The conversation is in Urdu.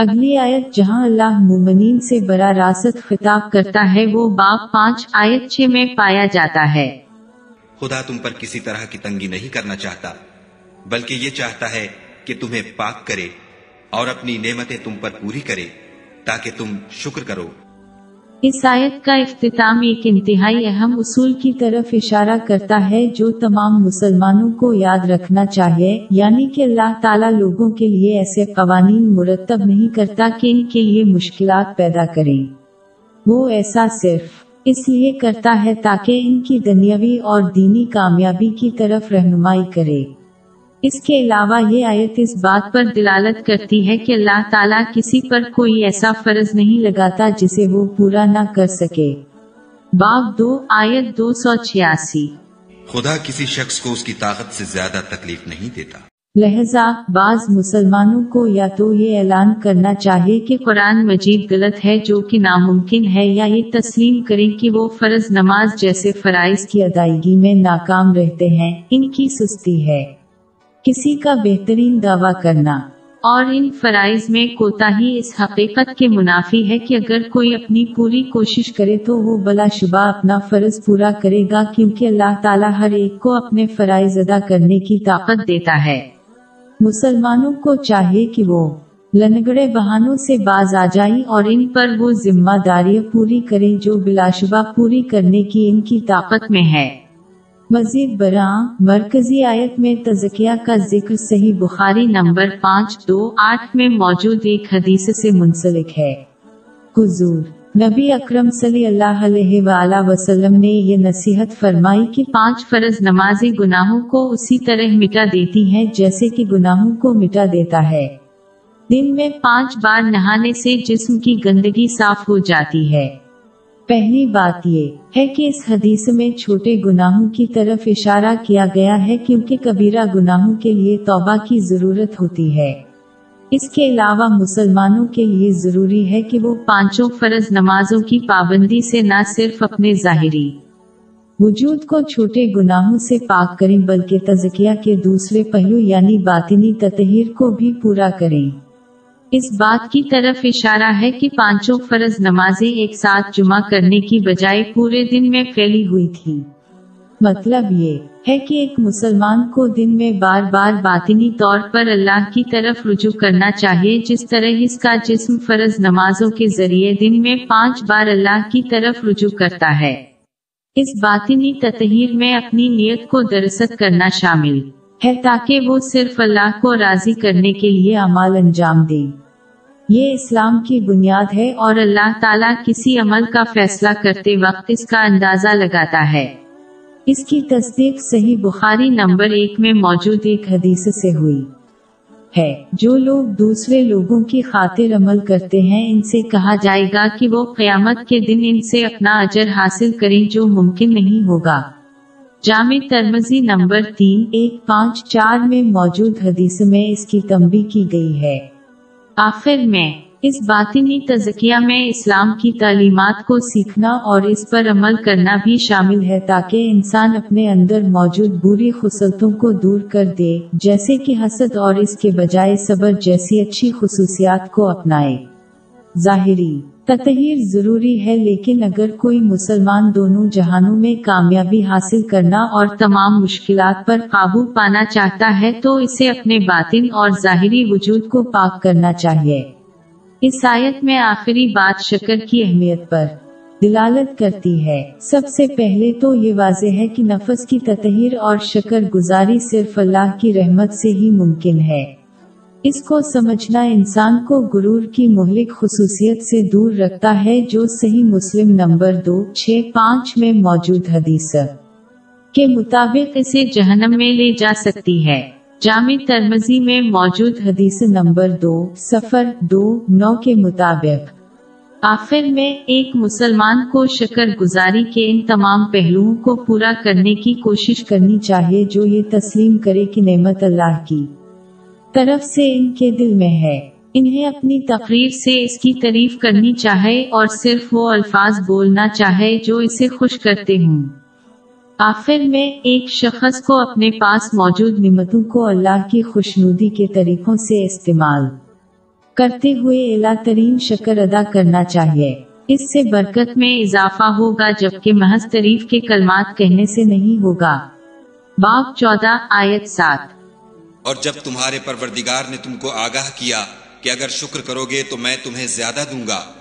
اگلی آیت جہاں اللہ مومنین سے براہ راست خطاب کرتا ہے، وہ باپ پانچ آیت چھ میں پایا جاتا ہے۔ خدا تم پر کسی طرح کی تنگی نہیں کرنا چاہتا، بلکہ یہ چاہتا ہے کہ تمہیں پاک کرے اور اپنی نعمتیں تم پر پوری کرے، تاکہ تم شکر کرو۔ اس آیت کا اختتام ایک انتہائی اہم اصول کی طرف اشارہ کرتا ہے جو تمام مسلمانوں کو یاد رکھنا چاہیے یعنی کہ اللہ تعالیٰ لوگوں کے لیے ایسے قوانین مرتب نہیں کرتا کہ ان کے لیے مشکلات پیدا کریں۔ وہ ایسا صرف اس لیے کرتا ہے تاکہ ان کی دنیاوی اور دینی کامیابی کی طرف رہنمائی کرے۔ اس کے علاوہ یہ آیت اس بات پر دلالت کرتی ہے کہ اللہ تعالیٰ کسی پر کوئی ایسا فرض نہیں لگاتا جسے وہ پورا نہ کر سکے۔ باب دو آیت دو سو چھیاسی۔ خدا کسی شخص کو اس کی طاقت سے زیادہ تکلیف نہیں دیتا۔ لہذا بعض مسلمانوں کو یا تو یہ اعلان کرنا چاہیے کہ قرآن مجید غلط ہے جو کہ ناممکن ہے یا یہ تسلیم کریں کہ وہ فرض نماز جیسے فرائض کی ادائیگی میں ناکام رہتے ہیں ان کی سستی ہے۔ کسی کا بہترین دعویٰ کرنا۔ اور ان فرائض میں کوتا ہی اس حقیقت کے منافی ہے کہ اگر کوئی اپنی پوری کوشش کرے تو وہ بلا شبہ اپنا فرض پورا کرے گا کیونکہ اللہ تعالیٰ ہر ایک کو اپنے فرائض ادا کرنے کی طاقت دیتا ہے۔ مسلمانوں کو چاہیے کہ وہ لنگڑے بہانوں سے باز آ جائیں اور ان پر وہ ذمہ داریاں پوری کریں جو بلا شبہ پوری کرنے کی ان کی طاقت میں ہے۔ مزید برآں مرکزی آیت میں تزکیہ کا ذکر صحیح بخاری نمبر پانچ دو آٹھ میں موجود ایک حدیث سے منسلک ہے۔ حضور، نبی اکرم صلی اللہ علیہ وآلہ وسلم نے یہ نصیحت فرمائی کہ پانچ فرض نمازی گناہوں کو اسی طرح مٹا دیتی ہیں جیسے کہ گناہوں کو مٹا دیتا ہے۔ دن میں پانچ بار نہانے سے جسم کی گندگی صاف ہو جاتی ہے۔ پہلی بات یہ ہے کہ اس حدیث میں چھوٹے گناہوں کی طرف اشارہ کیا گیا ہے کیونکہ کبیرہ گناہوں کے لیے توبہ کی ضرورت ہوتی ہے۔ اس کے علاوہ مسلمانوں کے لیے ضروری ہے کہ وہ پانچوں فرض نمازوں کی پابندی سے نہ صرف اپنے ظاہری وجود کو چھوٹے گناہوں سے پاک کریں بلکہ تزکیہ کے دوسرے پہلو یعنی باطنی تطہیر کو بھی پورا کریں۔ اس بات کی طرف اشارہ ہے کہ پانچوں فرض نمازیں ایک ساتھ جمع کرنے کی بجائے پورے دن میں پھیلی ہوئی تھی مطلب یہ ہے کہ ایک مسلمان کو دن میں بار بار باطنی طور پر اللہ کی طرف رجوع کرنا چاہیے، جس طرح اس کا جسم فرض نمازوں کے ذریعے دن میں پانچ بار اللہ کی طرف رجوع کرتا ہے۔ اس باطنی تطہیر میں اپنی نیت کو درست کرنا شامل۔ ہے تاکہ وہ صرف اللہ کو راضی کرنے کے لیے عمال انجام دے۔ یہ اسلام کی بنیاد ہے اور اللہ تعالیٰ کسی عمل کا فیصلہ کرتے وقت اس کا اندازہ لگاتا ہے۔ اس کی تصدیق صحیح بخاری نمبر ایک میں موجود ایک حدیث سے ہوئی ہے۔ جو لوگ دوسرے لوگوں کی خاطر عمل کرتے ہیں، ان سے کہا جائے گا کہ وہ قیامت کے دن ان سے اپنا اجر حاصل کریں جو ممکن نہیں ہوگا۔ جامع ترمزی نمبر تین، ایک پانچ چار میں موجود حدیث میں اس کی تمبی کی گئی ہے۔ آخر میں، اس باطنی تزکیہ میں اسلام کی تعلیمات کو سیکھنا اور اس پر عمل کرنا بھی شامل ہے تاکہ انسان اپنے اندر موجود بری خصلتوں کو دور کر دے، جیسے کہ حسد اور اس کے بجائے صبر جیسی اچھی خصوصیات کو اپنائے۔ ظاہری تطہیر ضروری ہے لیکن اگر کوئی مسلمان دونوں جہانوں میں کامیابی حاصل کرنا اور تمام مشکلات پر قابو پانا چاہتا ہے تو اسے اپنے باطن اور ظاہری وجود کو پاک کرنا چاہیے۔ اس آیت میں آخری بات شکر کی اہمیت پر دلالت کرتی ہے۔ سب سے پہلے تو یہ واضح ہے کہ نفس کی تطہیر اور شکر گزاری صرف اللہ کی رحمت سے ہی ممکن ہے۔ اس کو سمجھنا انسان کو غرور کی مہلک خصوصیت سے دور رکھتا ہے جو صحیح مسلم نمبر دو، چھ، پانچ میں موجود حدیث کے مطابق اسے جہنم میں لے جا سکتی ہے۔ جامع ترمزی میں موجود حدیث نمبر دو سفر دو، نو کے مطابق۔ آخر میں ایک مسلمان کو شکر گزاری کے ان تمام پہلوؤں کو پورا کرنے کی کوشش کرنی چاہیے جو یہ تسلیم کرے کہ نعمت اللہ کی۔ طرف سے ان کے دل میں ہے۔ انہیں اپنی تقریر سے اس کی تعریف کرنی چاہے اور صرف وہ الفاظ بولنا چاہے جو اسے خوش کرتے ہوں۔ آخر میں ایک شخص کو اپنے پاس موجود نعمتوں کو اللہ کی خوشنودی کے طریقوں سے استعمال کرتے ہوئے اعلیٰ ترین شکر ادا کرنا چاہیے۔ اس سے برکت میں اضافہ ہوگا جبکہ محض تعریف کے کلمات کہنے سے نہیں ہوگا۔ باب چودہ آیت سات۔ اور جب تمہارے پروردگار نے تم کو آگاہ کیا کہ اگر شکر کرو گے تو میں تمہیں زیادہ دوں گا۔